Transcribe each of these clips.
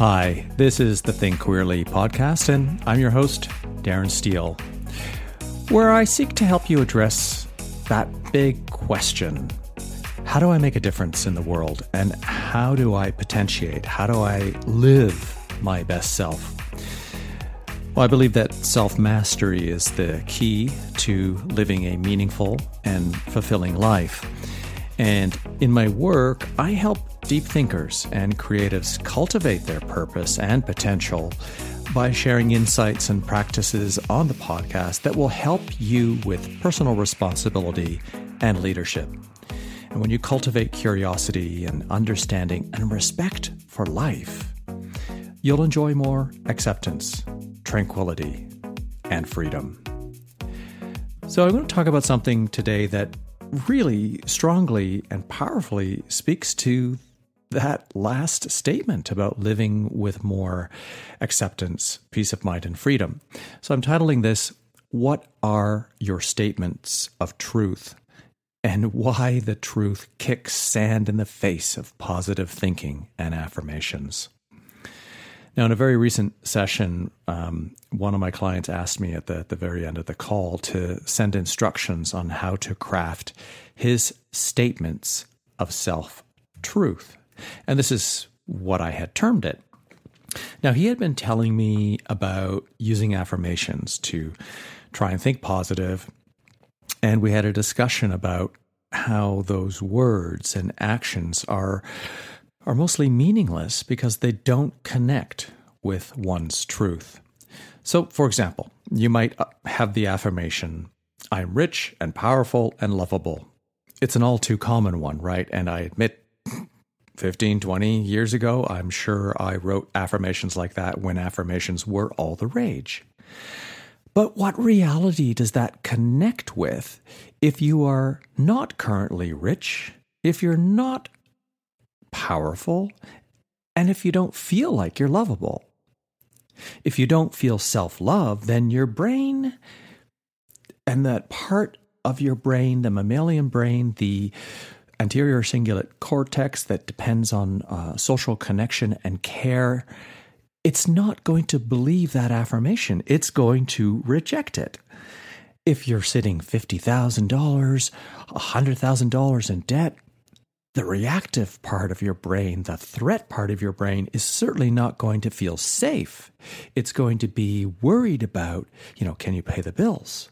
Hi, this is the Think Queerly podcast, and I'm your host, Darren Steele, where I seek to help you address that big question How do I make a difference in the world? And how do I potentiate? How do I live my best self? Well, I believe that self mastery is the key to living a meaningful and fulfilling life. And in my work, I help deep thinkers and creatives cultivate their purpose and potential by sharing insights and practices on the podcast that will help you with personal responsibility and leadership. And when you cultivate curiosity and understanding and respect for life, you'll enjoy more acceptance, tranquility, and freedom. So, I'm going to talk about something today that really strongly and powerfully speaks to that last statement about living with more acceptance, peace of mind, and freedom. So I'm titling this, What Are Your Statements of Truth? And Why the Truth Kicks Sand in the Face of Positive Thinking and Affirmations. Now, in a very recent session, um, one of my clients asked me at the, at the very end of the call to send instructions on how to craft his statements of self truth. And this is what I had termed it. Now, he had been telling me about using affirmations to try and think positive, and we had a discussion about how those words and actions are are mostly meaningless because they don't connect with one's truth. So, for example, you might uh, have the affirmation, I'm rich and powerful and lovable. It's an all too common one, right? And I admit, 15, 20 years ago, I'm sure I wrote affirmations like that when affirmations were all the rage. But what reality does that connect with if you are not currently rich, if you're not powerful, and if you don't feel like you're lovable. If you don't feel self love, then your brain and that part of your brain, the mammalian brain, the anterior cingulate cortex that depends on uh, social connection and care, it's not going to believe that affirmation. It's going to reject it. If you're sitting $50,000, $100,000 in debt, the reactive part of your brain, the threat part of your brain, is certainly not going to feel safe. It's going to be worried about, you know, can you pay the bills?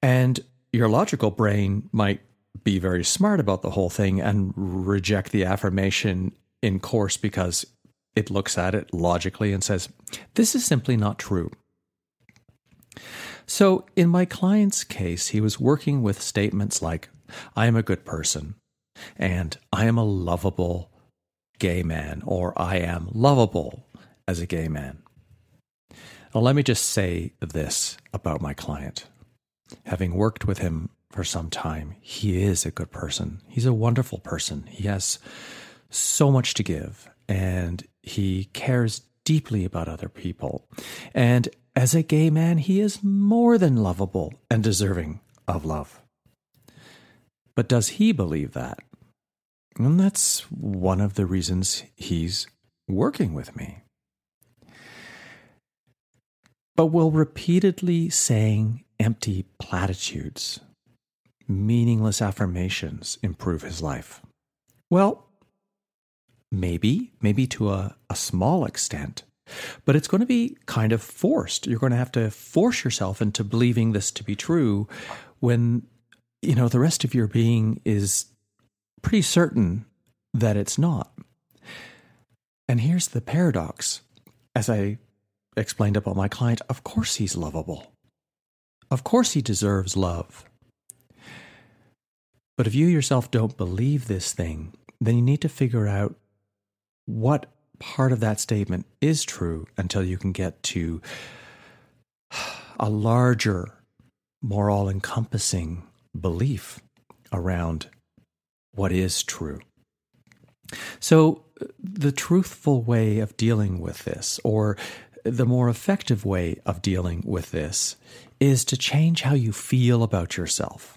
And your logical brain might be very smart about the whole thing and reject the affirmation in course because it looks at it logically and says, this is simply not true. So, in my client's case, he was working with statements like, I am a good person and I am a lovable gay man, or I am lovable as a gay man. Now, let me just say this about my client. Having worked with him for some time, he is a good person. He's a wonderful person. He has so much to give, and he cares deeply about other people. And as a gay man, he is more than lovable and deserving of love. But does he believe that? And that's one of the reasons he's working with me. But will repeatedly saying empty platitudes, meaningless affirmations improve his life? Well, maybe, maybe to a, a small extent, but it's going to be kind of forced. You're going to have to force yourself into believing this to be true when you know the rest of your being is pretty certain that it's not. And here's the paradox. As I explained about my client, of course he's lovable. Of course he deserves love. But if you yourself don't believe this thing, then you need to figure out what part of that statement is true until you can get to a larger, more all encompassing belief around what is true. So, the truthful way of dealing with this, or the more effective way of dealing with this, is to change how you feel about yourself.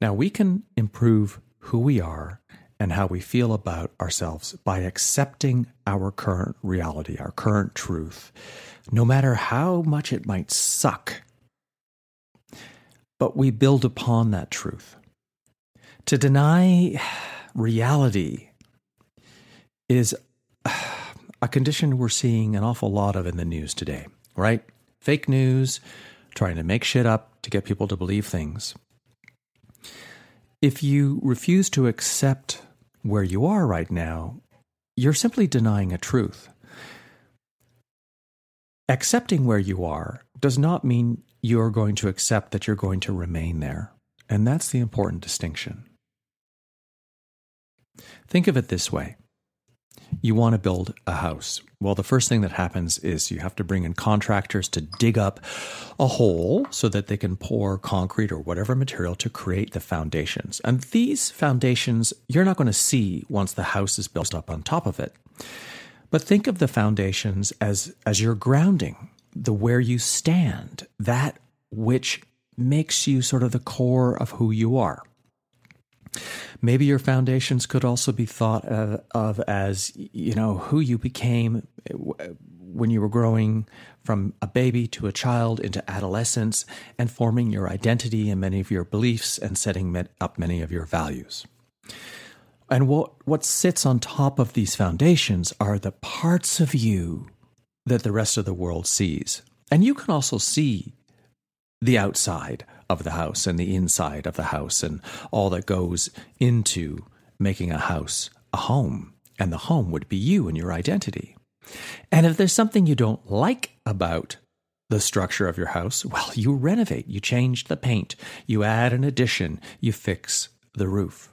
Now, we can improve who we are and how we feel about ourselves by accepting our current reality, our current truth, no matter how much it might suck. But we build upon that truth. To deny reality is a condition we're seeing an awful lot of in the news today, right? Fake news, trying to make shit up to get people to believe things. If you refuse to accept where you are right now, you're simply denying a truth. Accepting where you are does not mean you're going to accept that you're going to remain there. And that's the important distinction. Think of it this way you want to build a house. Well, the first thing that happens is you have to bring in contractors to dig up a hole so that they can pour concrete or whatever material to create the foundations. And these foundations you're not going to see once the house is built up on top of it. But think of the foundations as as your grounding, the where you stand, that which makes you sort of the core of who you are. Maybe your foundations could also be thought of, of, as, you know, who you became eh, when you were growing from a baby to a child into adolescence and forming your identity and many of your beliefs and setting up many of your values. And what, what sits on top of these foundations are the parts of you that the rest of the world sees. And you can also see the outside of the house and the inside of the house and all that goes into making a house a home. And the home would be you and your identity. And if there's something you don't like about the structure of your house, well, you renovate, you change the paint, you add an addition, you fix the roof.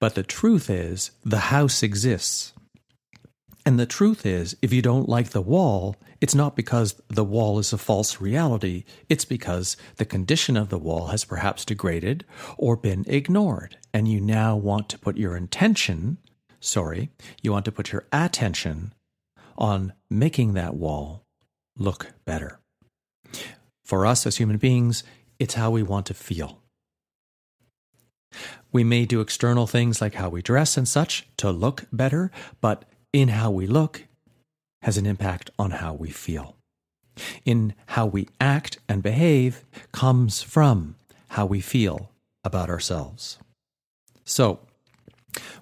But the truth is, the house exists. And the truth is, if you don't like the wall, it's not because the wall is a false reality, it's because the condition of the wall has perhaps degraded or been ignored. And you now want to put your intention, sorry, you want to put your attention on making that wall look better. For us as human beings, it's how we want to feel. We may do external things like how we dress and such to look better, but in how we look has an impact on how we feel. In how we act and behave comes from how we feel about ourselves. So,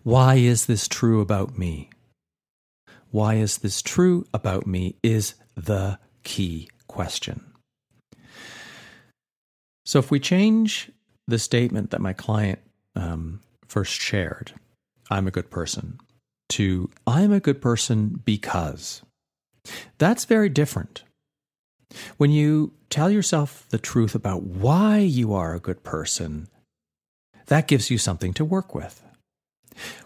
why is this true about me? Why is this true about me is the key question. So, if we change the statement that my client um, first shared, I'm a good person, to I'm a good person because. That's very different. When you tell yourself the truth about why you are a good person, that gives you something to work with.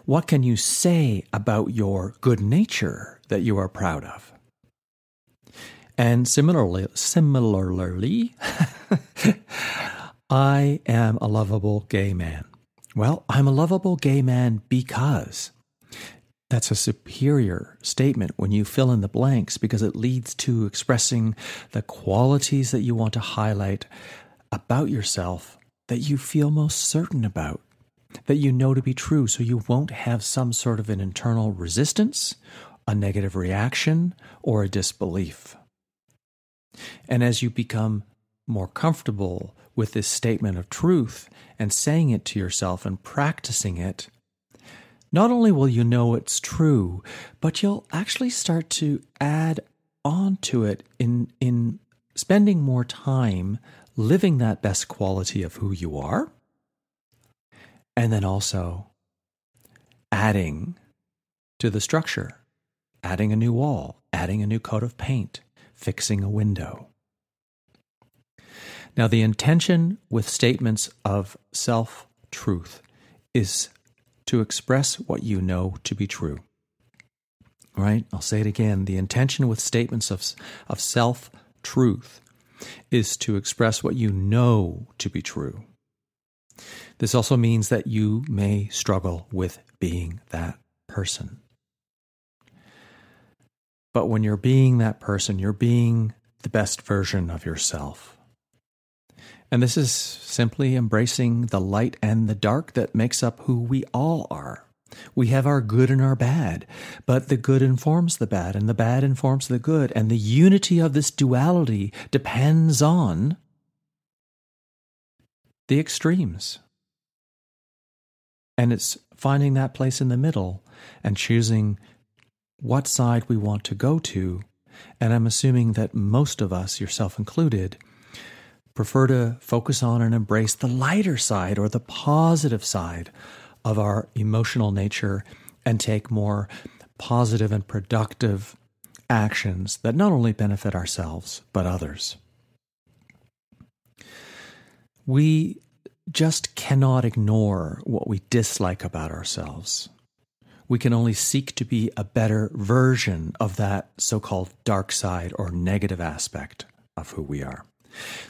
What can you say about your good nature that you are proud of? And similarly, similarly, I am a lovable gay man. Well, I'm a lovable gay man because that's a superior statement when you fill in the blanks because it leads to expressing the qualities that you want to highlight about yourself that you feel most certain about, that you know to be true, so you won't have some sort of an internal resistance, a negative reaction, or a disbelief. And as you become more comfortable with this statement of truth and saying it to yourself and practicing it, not only will you know it's true, but you'll actually start to add on to it in, in spending more time living that best quality of who you are. And then also adding to the structure, adding a new wall, adding a new coat of paint, fixing a window. Now, the intention with statements of self truth is to express what you know to be true. Right? I'll say it again. The intention with statements of, of self truth is to express what you know to be true. This also means that you may struggle with being that person. But when you're being that person, you're being the best version of yourself. And this is simply embracing the light and the dark that makes up who we all are. We have our good and our bad, but the good informs the bad, and the bad informs the good. And the unity of this duality depends on the extremes. And it's finding that place in the middle and choosing what side we want to go to. And I'm assuming that most of us, yourself included, prefer to focus on and embrace the lighter side or the positive side of our emotional nature and take more positive and productive actions that not only benefit ourselves, but others. We just cannot ignore what we dislike about ourselves. We can only seek to be a better version of that so called dark side or negative aspect of who we are.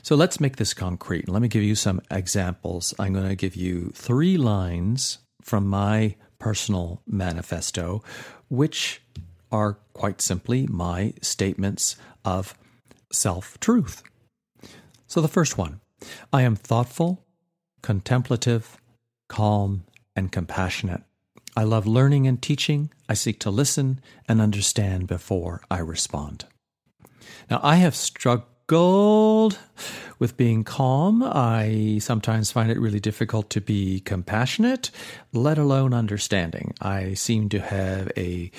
So let's make this concrete. Let me give you some examples. I'm going to give you three lines from my personal manifesto, which are quite simply my statements of self truth. So the first one I am thoughtful, contemplative, calm, and compassionate. I love learning and teaching. I seek to listen and understand before I respond. Now, I have struggled struggled with being calm. I sometimes find it really difficult to be compassionate, let alone understanding. I seem to have a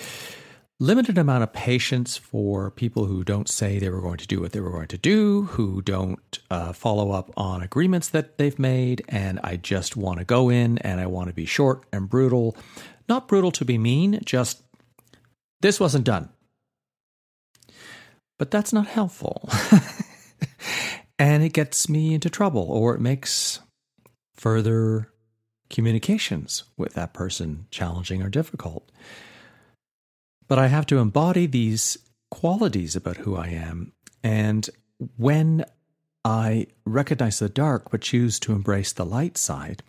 limited amount of patience for people who don't say they were going to do what they were going to do, who don't uh, follow up on agreements that they've made, and I just want to go in and I want to be short and brutal. Not brutal to be mean, just this wasn't done. But that's not helpful. and it gets me into trouble or it makes further communications with that person challenging or difficult. But I have to embody these qualities about who I am. And when I recognize the dark but choose to embrace the light side,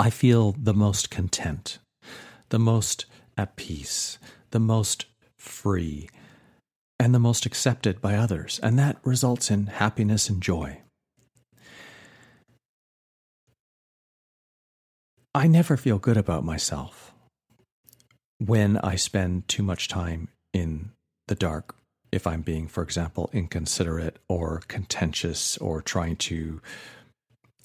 I feel the most content, the most at peace, the most free, and the most accepted by others, and that results in happiness and joy. I never feel good about myself when I spend too much time in the dark. If I'm being, for example, inconsiderate or contentious or trying to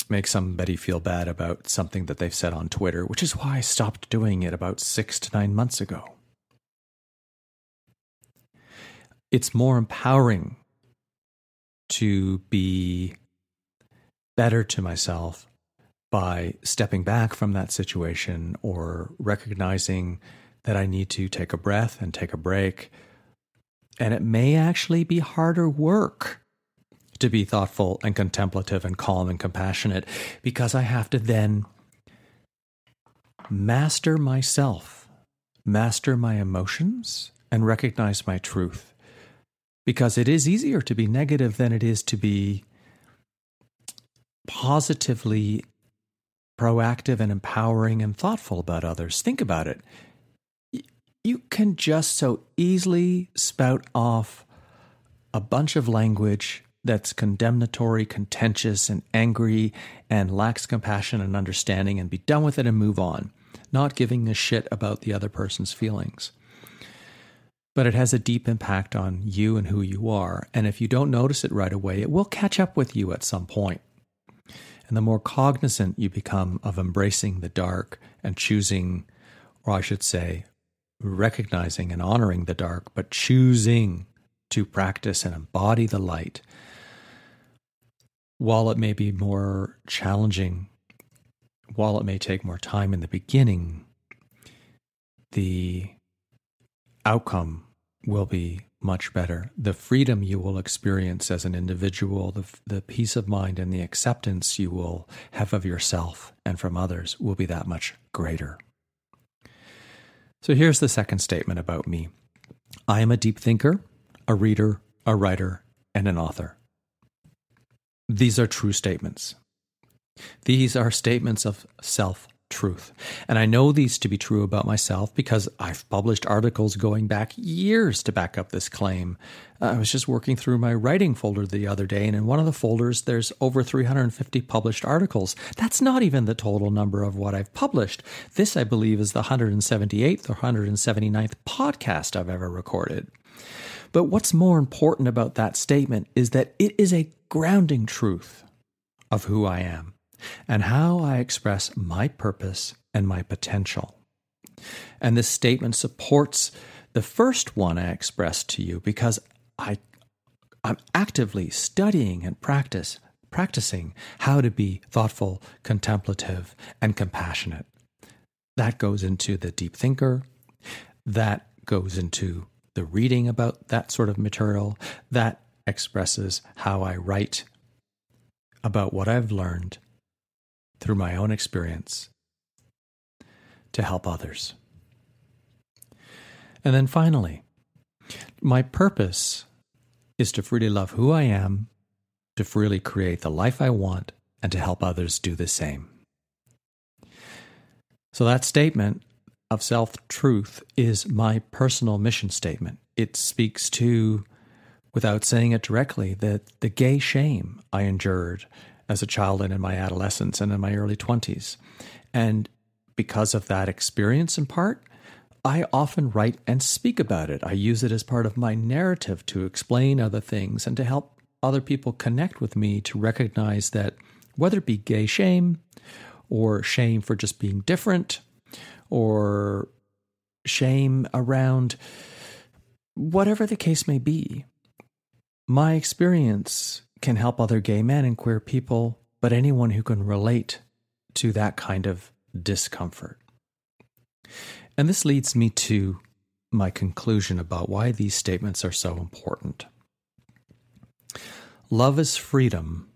make somebody feel bad about something that they've said on Twitter, which is why I stopped doing it about six to nine months ago. It's more empowering to be better to myself by stepping back from that situation or recognizing that I need to take a breath and take a break. And it may actually be harder work to be thoughtful and contemplative and calm and compassionate because I have to then master myself, master my emotions, and recognize my truth because it is easier to be negative than it is to be positively proactive and empowering and thoughtful about others. Think about it. You can just so easily spout off a bunch of language that's condemnatory, contentious, and angry, and lacks compassion and understanding, and be done with it and move on, not giving a shit about the other person's feelings but it has a deep impact on you and who you are. And if you don't notice it right away, it will catch up with you at some point. And the more cognizant you become of embracing the dark and choosing, or I should say, recognizing and honoring the dark, but choosing to practice and embody the light, while it may be more challenging, while it may take more time in the beginning, the outcome will be much better. The freedom you will experience as an individual, the, the peace of mind and the acceptance you will have of yourself and from others will be that much greater. So here's the second statement about me I am a deep thinker, a reader, a writer, and an author. These are true statements. These are statements of self truth. And I know these to be true about myself because I've published articles going back years to back up this claim. Uh, I was just working through my writing folder the other day, and in one of the folders, there's over 350 published articles. That's not even the total number of what I've published. This, I believe, is the 178th or 179th podcast I've ever recorded. But what's more important about that statement is that it is a grounding truth of who I am and how I express my purpose and my potential. And this statement supports the first one I expressed to you because I, I'm actively studying and practice practicing how to be thoughtful, contemplative, and compassionate. That goes into the deep thinker. That goes into the reading about that sort of material. That expresses how I write about what I've learned through my own experience to help others. And then finally, my purpose is to freely love who I am, to freely create the life I want, and to help others do the same. So, that statement of self truth is my personal mission statement. It speaks to, without saying it directly, that the gay shame I endured as a child and in my adolescence and in my early 20s. And because of that experience in part, I often write and speak about it. I use it as part of my narrative to explain other things and to help other people connect with me to recognize that whether it be gay shame or shame for just being different or shame around whatever the case may be, my experience can help other gay men and queer people, but anyone who can relate to that kind of discomfort. And this leads me to my conclusion about why these statements are so important. Love is freedom,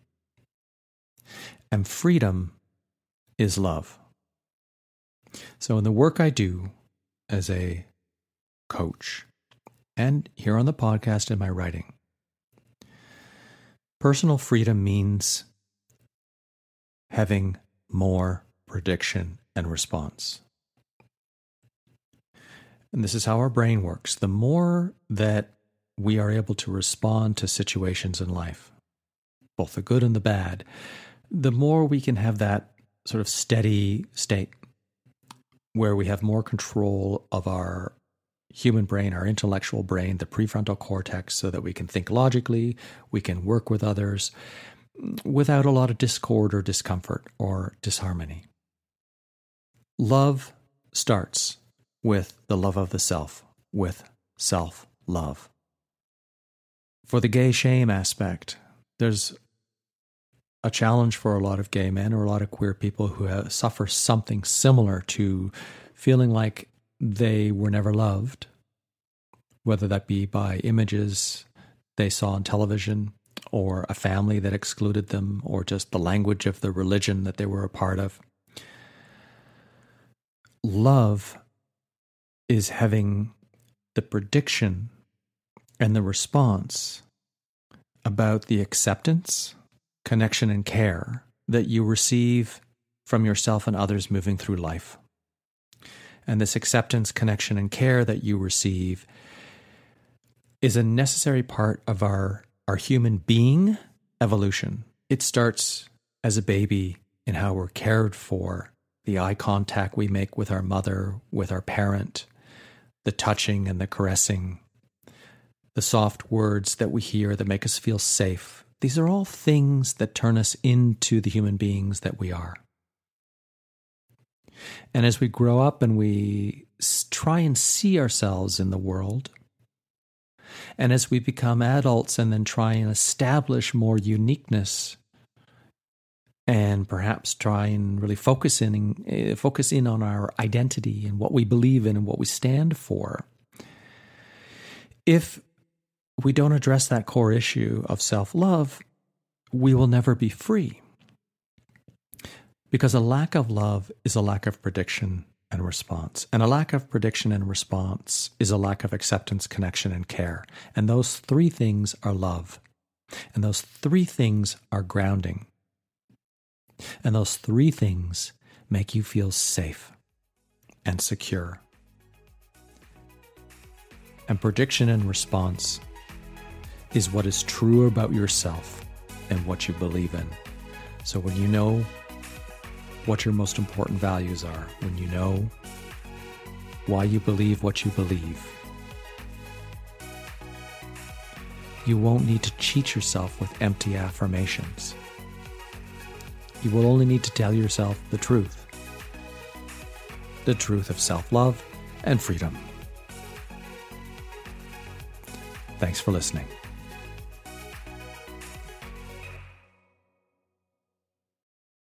and freedom is love. So, in the work I do as a coach, and here on the podcast in my writing, Personal freedom means having more prediction and response. And this is how our brain works. The more that we are able to respond to situations in life, both the good and the bad, the more we can have that sort of steady state where we have more control of our human brain, our intellectual brain, the prefrontal cortex, so that we can think logically, we can work with others without a lot of discord or discomfort or disharmony. Love starts with the love of the self, with self love. For the gay shame aspect, there's a challenge for a lot of gay men or a lot of queer people who have, suffer something similar to feeling like they were never loved, whether that be by images they saw on television or a family that excluded them or just the language of the religion that they were a part of. Love is having the prediction and the response about the acceptance, connection, and care that you receive from yourself and others moving through life and this acceptance, connection, and care that you receive is a necessary part of our, our human being evolution. It starts as a baby in how we're cared for, the eye contact we make with our mother, with our parent, the touching and the caressing, the soft words that we hear that make us feel safe. These are all things that turn us into the human beings that we are. And as we grow up and we try and see ourselves in the world, and as we become adults and then try and establish more uniqueness and perhaps try and really focus in uh, focus in on our identity and what we believe in and what we stand for if we don't address that core issue of self-love we will never be free because a lack of love is a lack of prediction and response. And a lack of prediction and response is a lack of acceptance, connection, and care. And those three things are love. And those three things are grounding. And those three things make you feel safe and secure. And prediction and response is what is true about yourself and what you believe in. So when you know what your most important values are, when you know why you believe what you believe, you won't need to cheat yourself with empty affirmations. You will only need to tell yourself the truth the truth of self love and freedom. Thanks for listening.